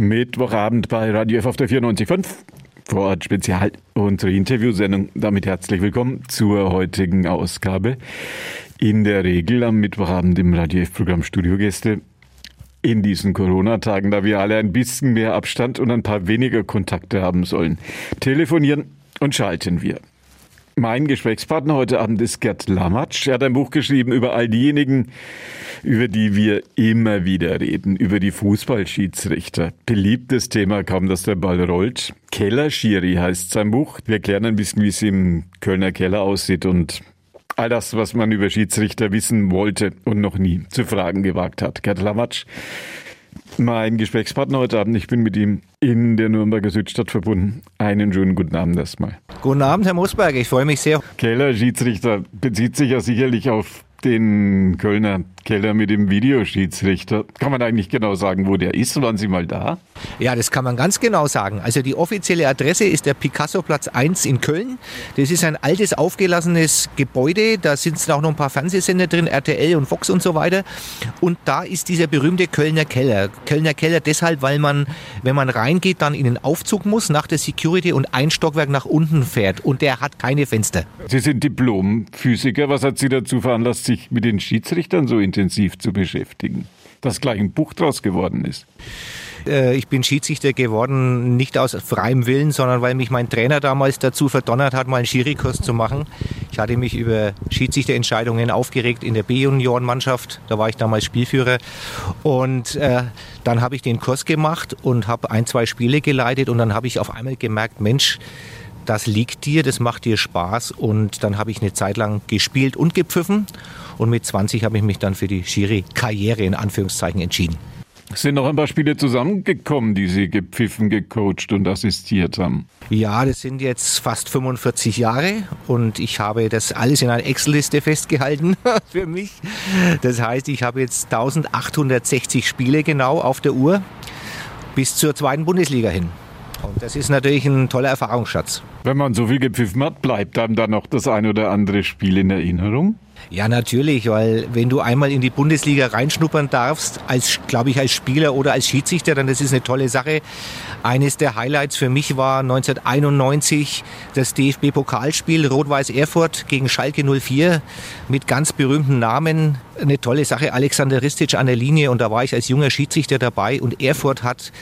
Mittwochabend bei Radio F auf der 94.5. Vor Ort Spezial, unsere Interviewsendung. Damit herzlich willkommen zur heutigen Ausgabe. In der Regel am Mittwochabend im Radio F-Programm Studiogäste. In diesen Corona-Tagen, da wir alle ein bisschen mehr Abstand und ein paar weniger Kontakte haben sollen, telefonieren und schalten wir. Mein Gesprächspartner heute Abend ist Gerd Lamatsch. Er hat ein Buch geschrieben über all diejenigen, über die wir immer wieder reden, über die Fußballschiedsrichter. Beliebtes Thema, kaum dass der Ball rollt. Kellerschiri heißt sein Buch. Wir klären ein bisschen, wie es im Kölner Keller aussieht und all das, was man über Schiedsrichter wissen wollte und noch nie zu fragen gewagt hat. Gerd Lamatsch mein Gesprächspartner heute Abend. Ich bin mit ihm in der Nürnberger Südstadt verbunden. Einen schönen guten Abend erstmal. Guten Abend, Herr Mosberg. Ich freue mich sehr. Keller Schiedsrichter bezieht sich ja sicherlich auf den Kölner Keller mit dem Videoschiedsrichter. Kann man eigentlich genau sagen, wo der ist? Waren Sie mal da? Ja, das kann man ganz genau sagen. Also die offizielle Adresse ist der Picasso-Platz 1 in Köln. Das ist ein altes, aufgelassenes Gebäude. Da sind auch noch ein paar Fernsehsender drin, RTL und Fox und so weiter. Und da ist dieser berühmte Kölner Keller. Kölner Keller deshalb, weil man, wenn man reingeht, dann in den Aufzug muss nach der Security und ein Stockwerk nach unten fährt. Und der hat keine Fenster. Sie sind Diplomphysiker. Was hat Sie dazu veranlasst, sich mit den Schiedsrichtern so intensiv zu beschäftigen? Dass gleich ein Buch draus geworden ist. Äh, ich bin Schiedsrichter geworden, nicht aus freiem Willen, sondern weil mich mein Trainer damals dazu verdonnert hat, mal einen Schirikurs zu machen. Ich hatte mich über Schiedsrichterentscheidungen aufgeregt in der B-Junioren-Mannschaft. Da war ich damals Spielführer. Und äh, dann habe ich den Kurs gemacht und habe ein, zwei Spiele geleitet. Und dann habe ich auf einmal gemerkt, Mensch, das liegt dir, das macht dir Spaß. Und dann habe ich eine Zeit lang gespielt und gepfiffen. Und mit 20 habe ich mich dann für die Schiri-Karriere in Anführungszeichen entschieden. Es sind noch ein paar Spiele zusammengekommen, die Sie gepfiffen, gecoacht und assistiert haben. Ja, das sind jetzt fast 45 Jahre und ich habe das alles in einer Excel-Liste festgehalten für mich. Das heißt, ich habe jetzt 1860 Spiele genau auf der Uhr bis zur zweiten Bundesliga hin. Und das ist natürlich ein toller Erfahrungsschatz. Wenn man so viel gepfiffen hat, bleibt einem dann noch das ein oder andere Spiel in Erinnerung? Ja, natürlich, weil wenn du einmal in die Bundesliga reinschnuppern darfst, als, glaube ich, als Spieler oder als Schiedsrichter, dann das ist eine tolle Sache. Eines der Highlights für mich war 1991 das DFB-Pokalspiel Rot-Weiß Erfurt gegen Schalke 04 mit ganz berühmten Namen. Eine tolle Sache, Alexander Ristic an der Linie und da war ich als junger Schiedsrichter dabei und Erfurt hat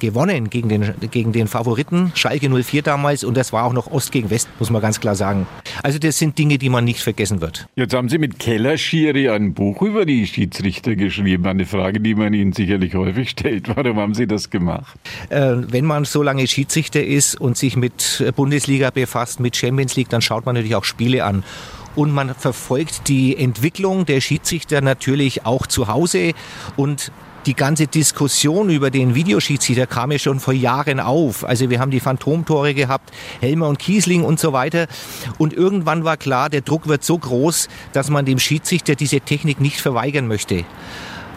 gewonnen gegen den, gegen den Favoriten, Schalke 04 damals. Und das war auch noch Ost gegen West, muss man ganz klar sagen. Also das sind Dinge, die man nicht vergessen wird. Jetzt haben Sie mit Keller Schiri ein Buch über die Schiedsrichter geschrieben. Eine Frage, die man Ihnen sicherlich häufig stellt. Warum haben Sie das gemacht? Äh, wenn man so lange Schiedsrichter ist und sich mit Bundesliga befasst, mit Champions League, dann schaut man natürlich auch Spiele an und man verfolgt die Entwicklung der Schiedsrichter natürlich auch zu Hause und die ganze Diskussion über den Videoschiedsrichter kam ja schon vor Jahren auf. Also wir haben die Phantomtore gehabt, Helmer und Kiesling und so weiter. Und irgendwann war klar, der Druck wird so groß, dass man dem Schiedsrichter diese Technik nicht verweigern möchte.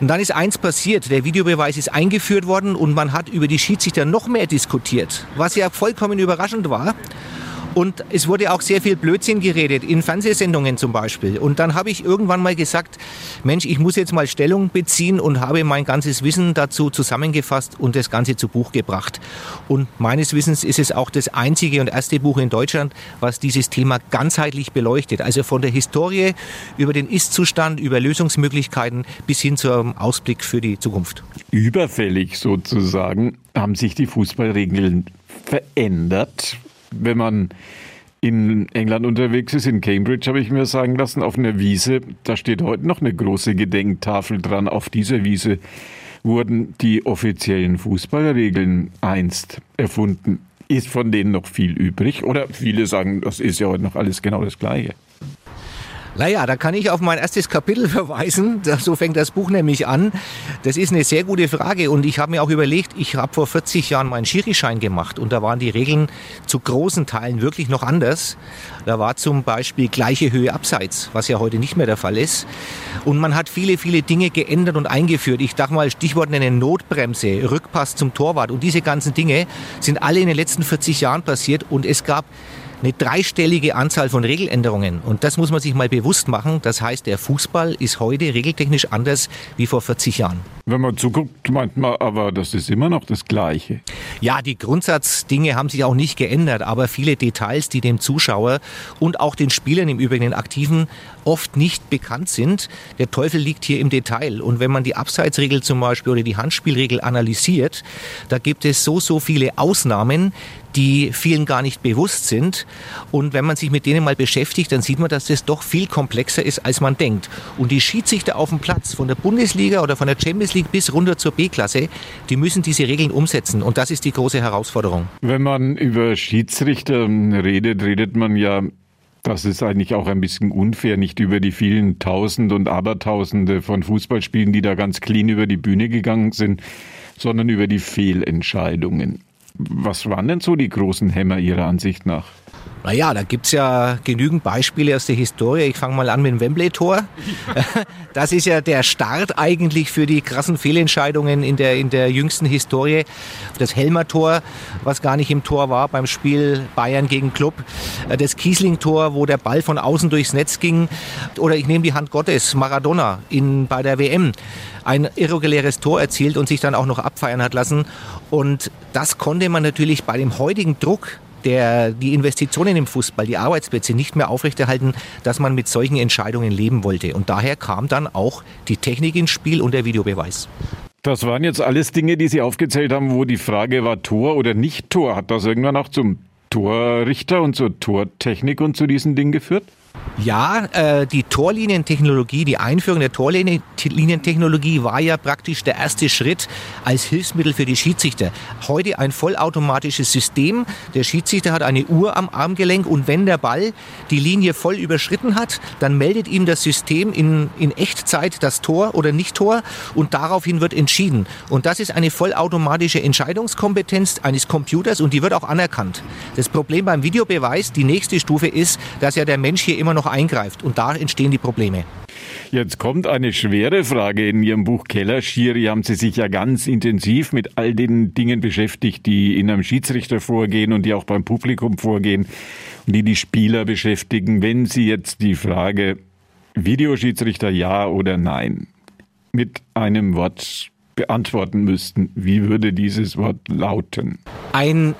Und dann ist eins passiert, der Videobeweis ist eingeführt worden und man hat über die Schiedsrichter noch mehr diskutiert, was ja vollkommen überraschend war. Und es wurde auch sehr viel Blödsinn geredet, in Fernsehsendungen zum Beispiel. Und dann habe ich irgendwann mal gesagt, Mensch, ich muss jetzt mal Stellung beziehen und habe mein ganzes Wissen dazu zusammengefasst und das Ganze zu Buch gebracht. Und meines Wissens ist es auch das einzige und erste Buch in Deutschland, was dieses Thema ganzheitlich beleuchtet. Also von der Historie über den Ist-Zustand, über Lösungsmöglichkeiten bis hin zum Ausblick für die Zukunft. Überfällig sozusagen haben sich die Fußballregeln verändert wenn man in England unterwegs ist, in Cambridge habe ich mir sagen lassen, auf einer Wiese, da steht heute noch eine große Gedenktafel dran. Auf dieser Wiese wurden die offiziellen Fußballregeln einst erfunden. Ist von denen noch viel übrig? Oder viele sagen, das ist ja heute noch alles genau das Gleiche. Naja, da kann ich auf mein erstes Kapitel verweisen. So fängt das Buch nämlich an. Das ist eine sehr gute Frage und ich habe mir auch überlegt, ich habe vor 40 Jahren meinen Schirischein gemacht und da waren die Regeln zu großen Teilen wirklich noch anders. Da war zum Beispiel gleiche Höhe abseits, was ja heute nicht mehr der Fall ist. Und man hat viele, viele Dinge geändert und eingeführt. Ich dachte mal, Stichwort eine Notbremse, Rückpass zum Torwart und diese ganzen Dinge sind alle in den letzten 40 Jahren passiert und es gab eine dreistellige Anzahl von Regeländerungen. Und das muss man sich mal bewusst machen. Das heißt, der Fußball ist heute regeltechnisch anders wie vor 40 Jahren. Wenn man zuguckt, meint man aber, das ist immer noch das Gleiche. Ja, die Grundsatzdinge haben sich auch nicht geändert, aber viele Details, die dem Zuschauer und auch den Spielern im Übrigen, den Aktiven, oft nicht bekannt sind. Der Teufel liegt hier im Detail. Und wenn man die Abseitsregel zum Beispiel oder die Handspielregel analysiert, da gibt es so, so viele Ausnahmen, die vielen gar nicht bewusst sind. Und wenn man sich mit denen mal beschäftigt, dann sieht man, dass das doch viel komplexer ist, als man denkt. Und die Schiedsrichter auf dem Platz, von der Bundesliga oder von der Champions League bis runter zur B-Klasse, die müssen diese Regeln umsetzen. Und das ist die große Herausforderung. Wenn man über Schiedsrichter redet, redet man ja das ist eigentlich auch ein bisschen unfair, nicht über die vielen Tausend und Abertausende von Fußballspielen, die da ganz clean über die Bühne gegangen sind, sondern über die Fehlentscheidungen. Was waren denn so die großen Hämmer Ihrer Ansicht nach? Naja, da gibt's ja genügend Beispiele aus der Historie. Ich fange mal an mit dem Wembley-Tor. Das ist ja der Start eigentlich für die krassen Fehlentscheidungen in der, in der jüngsten Historie. Das Helmer-Tor, was gar nicht im Tor war beim Spiel Bayern gegen Club. Das Kiesling-Tor, wo der Ball von außen durchs Netz ging. Oder ich nehme die Hand Gottes, Maradona in, bei der WM ein irreguläres Tor erzielt und sich dann auch noch abfeiern hat lassen. Und das konnte man natürlich bei dem heutigen Druck der, die Investitionen im Fußball, die Arbeitsplätze nicht mehr aufrechterhalten, dass man mit solchen Entscheidungen leben wollte. Und daher kam dann auch die Technik ins Spiel und der Videobeweis. Das waren jetzt alles Dinge, die Sie aufgezählt haben, wo die Frage war Tor oder nicht Tor. Hat das irgendwann auch zum Torrichter und zur Tortechnik und zu diesen Dingen geführt? Ja, äh, die Torlinientechnologie, die Einführung der Torlinientechnologie war ja praktisch der erste Schritt als Hilfsmittel für die Schiedsrichter. Heute ein vollautomatisches System. Der Schiedsrichter hat eine Uhr am Armgelenk und wenn der Ball die Linie voll überschritten hat, dann meldet ihm das System in, in Echtzeit das Tor oder nicht Tor und daraufhin wird entschieden. Und das ist eine vollautomatische Entscheidungskompetenz eines Computers und die wird auch anerkannt. Das Problem beim Videobeweis, die nächste Stufe ist, dass ja der Mensch hier immer noch eingreift. Und da entstehen die Probleme. Jetzt kommt eine schwere Frage. In Ihrem Buch Kellerschiri haben Sie sich ja ganz intensiv mit all den Dingen beschäftigt, die in einem Schiedsrichter vorgehen und die auch beim Publikum vorgehen und die die Spieler beschäftigen. Wenn Sie jetzt die Frage Videoschiedsrichter ja oder nein mit einem Wort beantworten müssten, wie würde dieses Wort lauten? Ein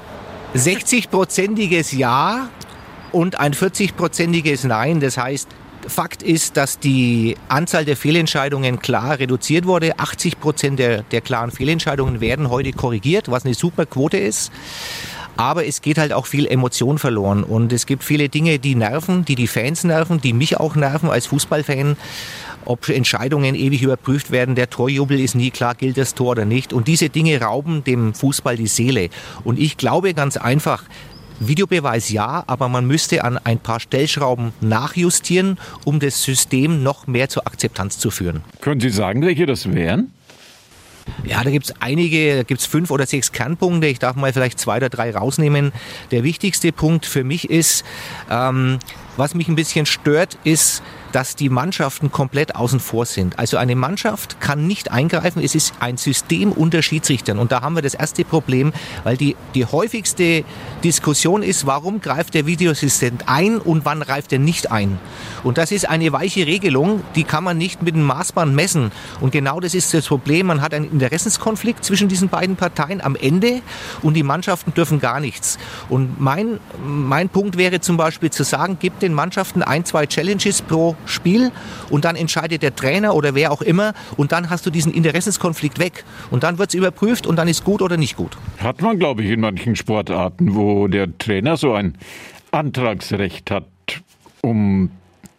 60-prozentiges Ja und ein 40-prozentiges Nein. Das heißt, Fakt ist, dass die Anzahl der Fehlentscheidungen klar reduziert wurde. 80 Prozent der, der klaren Fehlentscheidungen werden heute korrigiert, was eine super Quote ist. Aber es geht halt auch viel Emotion verloren und es gibt viele Dinge, die nerven, die die Fans nerven, die mich auch nerven als Fußballfan. Ob Entscheidungen ewig überprüft werden, der Torjubel ist nie klar, gilt das Tor oder nicht. Und diese Dinge rauben dem Fußball die Seele. Und ich glaube ganz einfach, Videobeweis ja, aber man müsste an ein paar Stellschrauben nachjustieren, um das System noch mehr zur Akzeptanz zu führen. Können Sie sagen, welche das wären? Ja, da gibt es einige, da gibt es fünf oder sechs Kernpunkte. Ich darf mal vielleicht zwei oder drei rausnehmen. Der wichtigste Punkt für mich ist, ähm, was mich ein bisschen stört, ist, dass die Mannschaften komplett außen vor sind. Also eine Mannschaft kann nicht eingreifen. Es ist ein System unter Schiedsrichtern. Und da haben wir das erste Problem, weil die, die häufigste Diskussion ist, warum greift der Videoassistent ein und wann greift er nicht ein. Und das ist eine weiche Regelung, die kann man nicht mit dem Maßband messen. Und genau das ist das Problem. Man hat einen Interessenskonflikt zwischen diesen beiden Parteien am Ende und die Mannschaften dürfen gar nichts. Und mein, mein Punkt wäre zum Beispiel zu sagen, gibt den Mannschaften ein, zwei Challenges pro Spiel und dann entscheidet der Trainer oder wer auch immer und dann hast du diesen Interessenskonflikt weg und dann wird es überprüft und dann ist gut oder nicht gut. Hat man, glaube ich, in manchen Sportarten, wo der Trainer so ein Antragsrecht hat, um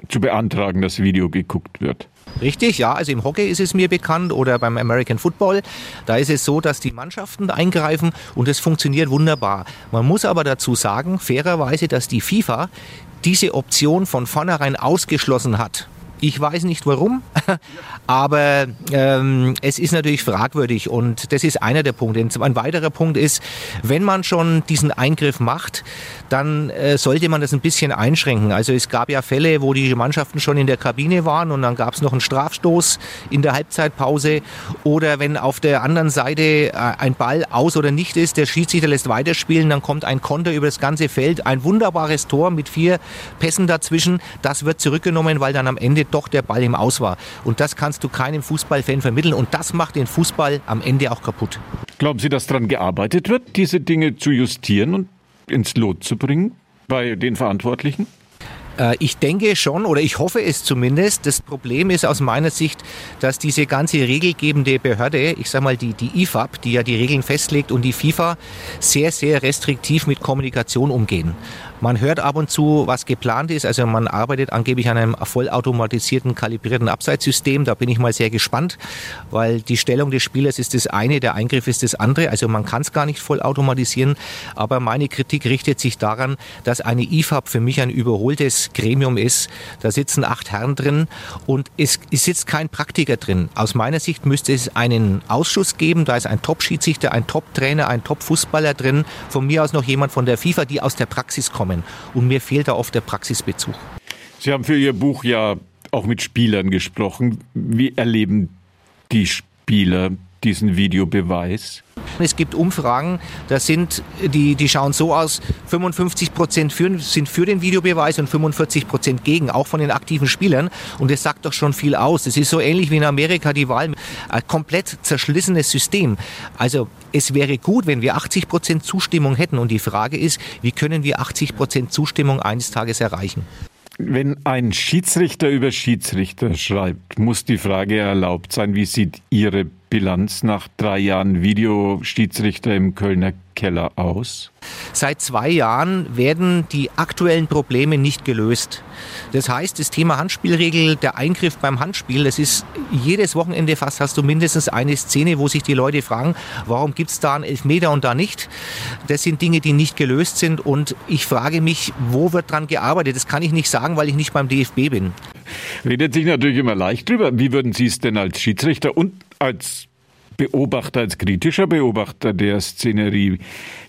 zu beantragen, dass Video geguckt wird. Richtig, ja. Also im Hockey ist es mir bekannt oder beim American Football. Da ist es so, dass die Mannschaften eingreifen und es funktioniert wunderbar. Man muss aber dazu sagen, fairerweise, dass die FIFA diese Option von vornherein ausgeschlossen hat. Ich weiß nicht warum, aber ähm, es ist natürlich fragwürdig und das ist einer der Punkte. Ein weiterer Punkt ist, wenn man schon diesen Eingriff macht, dann äh, sollte man das ein bisschen einschränken. Also es gab ja Fälle, wo die Mannschaften schon in der Kabine waren und dann gab es noch einen Strafstoß in der Halbzeitpause oder wenn auf der anderen Seite äh, ein Ball aus oder nicht ist, der Schiedsrichter lässt weiterspielen, dann kommt ein Konter über das ganze Feld, ein wunderbares Tor mit vier Pässen dazwischen, das wird zurückgenommen, weil dann am Ende doch der Ball im Aus war. Und das kannst du keinem Fußballfan vermitteln und das macht den Fußball am Ende auch kaputt. Glauben Sie, dass daran gearbeitet wird, diese Dinge zu justieren und ins Lot zu bringen bei den Verantwortlichen? Äh, ich denke schon oder ich hoffe es zumindest. Das Problem ist aus meiner Sicht, dass diese ganze regelgebende Behörde, ich sage mal die, die IFAB, die ja die Regeln festlegt und die FIFA sehr, sehr restriktiv mit Kommunikation umgehen. Man hört ab und zu, was geplant ist. Also man arbeitet angeblich an einem vollautomatisierten, kalibrierten Abseitssystem. Da bin ich mal sehr gespannt, weil die Stellung des Spielers ist das eine, der Eingriff ist das andere. Also man kann es gar nicht vollautomatisieren. Aber meine Kritik richtet sich daran, dass eine IFAB für mich ein überholtes Gremium ist. Da sitzen acht Herren drin und es, es sitzt kein Praktiker drin. Aus meiner Sicht müsste es einen Ausschuss geben. Da ist ein Top-Schiedsrichter, ein Top-Trainer, ein Top-Fußballer drin. Von mir aus noch jemand von der FIFA, die aus der Praxis kommen kommen. Und mir fehlt da oft der Praxisbezug. Sie haben für Ihr Buch ja auch mit Spielern gesprochen. Wie erleben die Spieler diesen Videobeweis? Es gibt Umfragen, da sind die, die schauen so aus, 55 Prozent sind für den Videobeweis und 45 Prozent gegen, auch von den aktiven Spielern. Und das sagt doch schon viel aus. Es ist so ähnlich wie in Amerika die Wahl, ein komplett zerschlissenes System. Also es wäre gut, wenn wir 80 Prozent Zustimmung hätten. Und die Frage ist, wie können wir 80 Prozent Zustimmung eines Tages erreichen? Wenn ein Schiedsrichter über Schiedsrichter schreibt, muss die Frage erlaubt sein, wie sieht Ihre Bilanz nach drei Jahren Videoschiedsrichter im Kölner Keller aus? Seit zwei Jahren werden die aktuellen Probleme nicht gelöst. Das heißt, das Thema Handspielregel, der Eingriff beim Handspiel, das ist jedes Wochenende fast hast du mindestens eine Szene, wo sich die Leute fragen, warum gibt es da einen Elfmeter und da nicht? Das sind Dinge, die nicht gelöst sind und ich frage mich, wo wird dran gearbeitet? Das kann ich nicht sagen, weil ich nicht beim DFB bin. Redet sich natürlich immer leicht drüber. Wie würden Sie es denn als Schiedsrichter und als Beobachter, als kritischer Beobachter der Szenerie,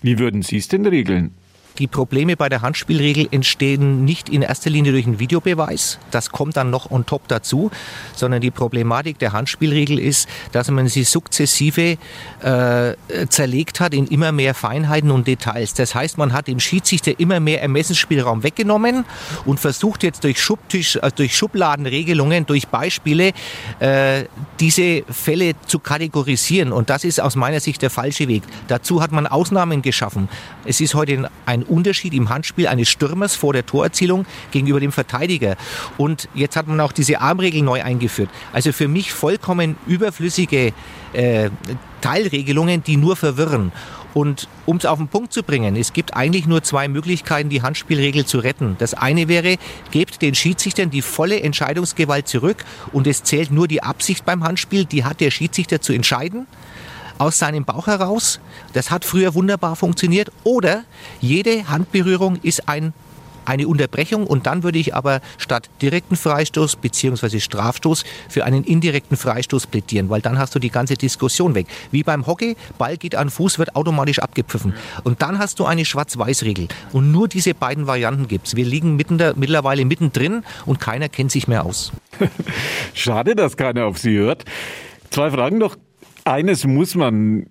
wie würden Sie es denn regeln? Die Probleme bei der Handspielregel entstehen nicht in erster Linie durch einen Videobeweis. Das kommt dann noch on top dazu, sondern die Problematik der Handspielregel ist, dass man sie sukzessive äh, zerlegt hat in immer mehr Feinheiten und Details. Das heißt, man hat dem Schiedsrichter immer mehr Ermessensspielraum weggenommen und versucht jetzt durch Schubtisch, äh, durch Schubladenregelungen, durch Beispiele äh, diese Fälle zu kategorisieren. Und das ist aus meiner Sicht der falsche Weg. Dazu hat man Ausnahmen geschaffen. Es ist heute ein Unterschied im Handspiel eines Stürmers vor der Torerzielung gegenüber dem Verteidiger. Und jetzt hat man auch diese Armregel neu eingeführt. Also für mich vollkommen überflüssige äh, Teilregelungen, die nur verwirren. Und um es auf den Punkt zu bringen, es gibt eigentlich nur zwei Möglichkeiten, die Handspielregel zu retten. Das eine wäre, gebt den Schiedsrichtern die volle Entscheidungsgewalt zurück und es zählt nur die Absicht beim Handspiel, die hat der Schiedsrichter zu entscheiden aus seinem Bauch heraus. Das hat früher wunderbar funktioniert. Oder jede Handberührung ist ein eine Unterbrechung und dann würde ich aber statt direkten Freistoß bzw. Strafstoß für einen indirekten Freistoß plädieren, weil dann hast du die ganze Diskussion weg. Wie beim Hockey, Ball geht an Fuß, wird automatisch abgepfiffen. Und dann hast du eine Schwarz-Weiß-Regel. Und nur diese beiden Varianten gibt es. Wir liegen mitten da, mittlerweile mittendrin und keiner kennt sich mehr aus. Schade, dass keiner auf Sie hört. Zwei Fragen noch eines muss man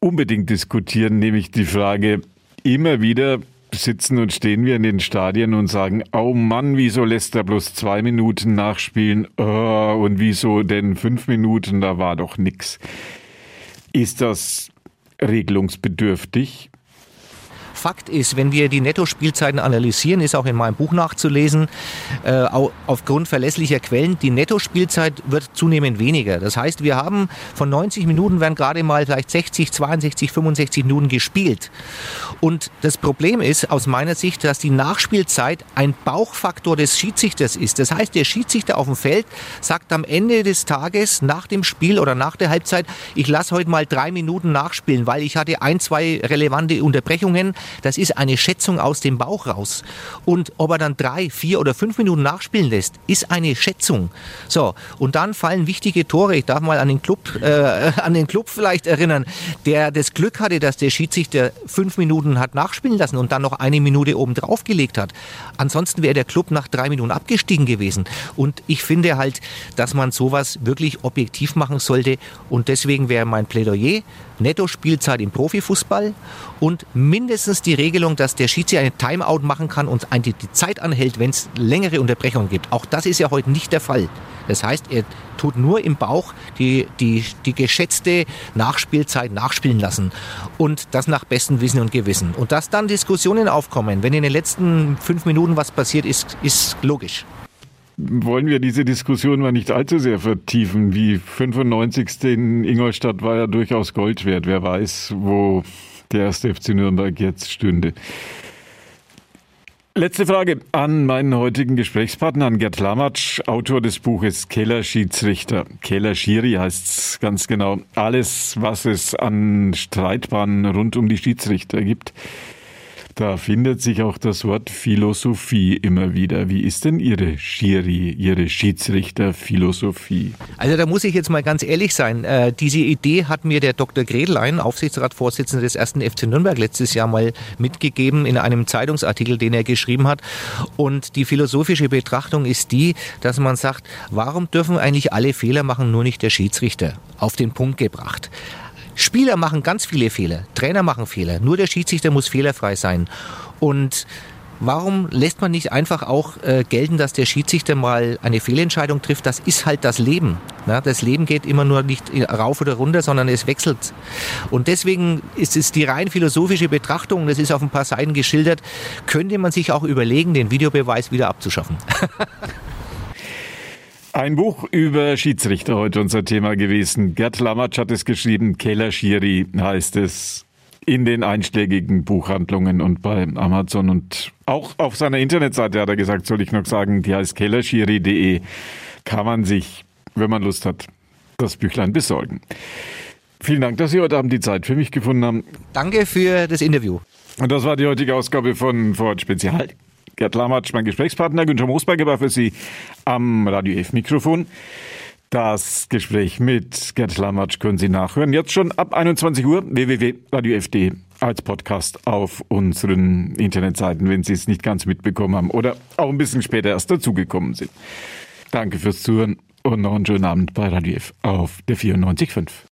unbedingt diskutieren, nämlich die Frage, immer wieder sitzen und stehen wir in den Stadien und sagen, oh Mann, wieso lässt er bloß zwei Minuten nachspielen? Oh, und wieso denn fünf Minuten? Da war doch nix. Ist das regelungsbedürftig? Fakt ist, wenn wir die Nettospielzeiten analysieren, ist auch in meinem Buch nachzulesen, äh, aufgrund verlässlicher Quellen, die Nettospielzeit wird zunehmend weniger. Das heißt, wir haben von 90 Minuten werden gerade mal vielleicht 60, 62, 65 Minuten gespielt. Und das Problem ist aus meiner Sicht, dass die Nachspielzeit ein Bauchfaktor des Schiedsrichters ist. Das heißt, der Schiedsrichter auf dem Feld sagt am Ende des Tages nach dem Spiel oder nach der Halbzeit, ich lasse heute mal drei Minuten nachspielen, weil ich hatte ein, zwei relevante Unterbrechungen. Das ist eine Schätzung aus dem Bauch raus. Und ob er dann drei, vier oder fünf Minuten nachspielen lässt, ist eine Schätzung. So, und dann fallen wichtige Tore. Ich darf mal an den Club, äh, an den Club vielleicht erinnern, der das Glück hatte, dass der Schiedsrichter fünf Minuten hat nachspielen lassen und dann noch eine Minute oben drauf gelegt hat. Ansonsten wäre der Club nach drei Minuten abgestiegen gewesen. Und ich finde halt, dass man sowas wirklich objektiv machen sollte. Und deswegen wäre mein Plädoyer Netto-Spielzeit im Profifußball und mindestens es die Regelung, dass der Schiedsrichter eine Timeout machen kann und die Zeit anhält, wenn es längere Unterbrechungen gibt. Auch das ist ja heute nicht der Fall. Das heißt, er tut nur im Bauch die, die, die geschätzte Nachspielzeit nachspielen lassen. Und das nach bestem Wissen und Gewissen. Und dass dann Diskussionen aufkommen, wenn in den letzten fünf Minuten was passiert, ist, ist logisch wollen wir diese Diskussion mal nicht allzu sehr vertiefen. Wie 95. in Ingolstadt war ja durchaus Gold wert. Wer weiß, wo der erste FC Nürnberg jetzt stünde. Letzte Frage an meinen heutigen Gesprächspartner, an Gerd Lamatsch, Autor des Buches Keller Schiedsrichter. Keller Schiri heißt es ganz genau. Alles, was es an Streitbahnen rund um die Schiedsrichter gibt. Da findet sich auch das Wort Philosophie immer wieder. Wie ist denn Ihre Schiri, Ihre Schiedsrichterphilosophie? Also da muss ich jetzt mal ganz ehrlich sein. Äh, diese Idee hat mir der Dr. Gredlein, Aufsichtsratsvorsitzender des ersten FC Nürnberg, letztes Jahr mal mitgegeben in einem Zeitungsartikel, den er geschrieben hat. Und die philosophische Betrachtung ist die, dass man sagt, warum dürfen eigentlich alle Fehler machen, nur nicht der Schiedsrichter? Auf den Punkt gebracht. Spieler machen ganz viele Fehler, Trainer machen Fehler, nur der Schiedsrichter muss fehlerfrei sein. Und warum lässt man nicht einfach auch äh, gelten, dass der Schiedsrichter mal eine Fehlentscheidung trifft? Das ist halt das Leben. Ja, das Leben geht immer nur nicht rauf oder runter, sondern es wechselt. Und deswegen ist es die rein philosophische Betrachtung, das ist auf ein paar Seiten geschildert, könnte man sich auch überlegen, den Videobeweis wieder abzuschaffen. Ein Buch über Schiedsrichter heute unser Thema gewesen. Gerd Lamatsch hat es geschrieben, Keller Schiri heißt es in den einschlägigen Buchhandlungen und bei Amazon und auch auf seiner Internetseite hat er gesagt, soll ich noch sagen, die heißt kellerschiri.de, kann man sich, wenn man Lust hat, das Büchlein besorgen. Vielen Dank, dass Sie heute Abend die Zeit für mich gefunden haben. Danke für das Interview. Und das war die heutige Ausgabe von Vorort Spezial. Gerd Lamatsch, mein Gesprächspartner. Günther Moosberger war für Sie am Radio F-Mikrofon. Das Gespräch mit Gerd Lamatsch können Sie nachhören. Jetzt schon ab 21 Uhr www.radiof.de als Podcast auf unseren Internetseiten, wenn Sie es nicht ganz mitbekommen haben oder auch ein bisschen später erst dazugekommen sind. Danke fürs Zuhören und noch einen schönen Abend bei Radio F auf der 94.5.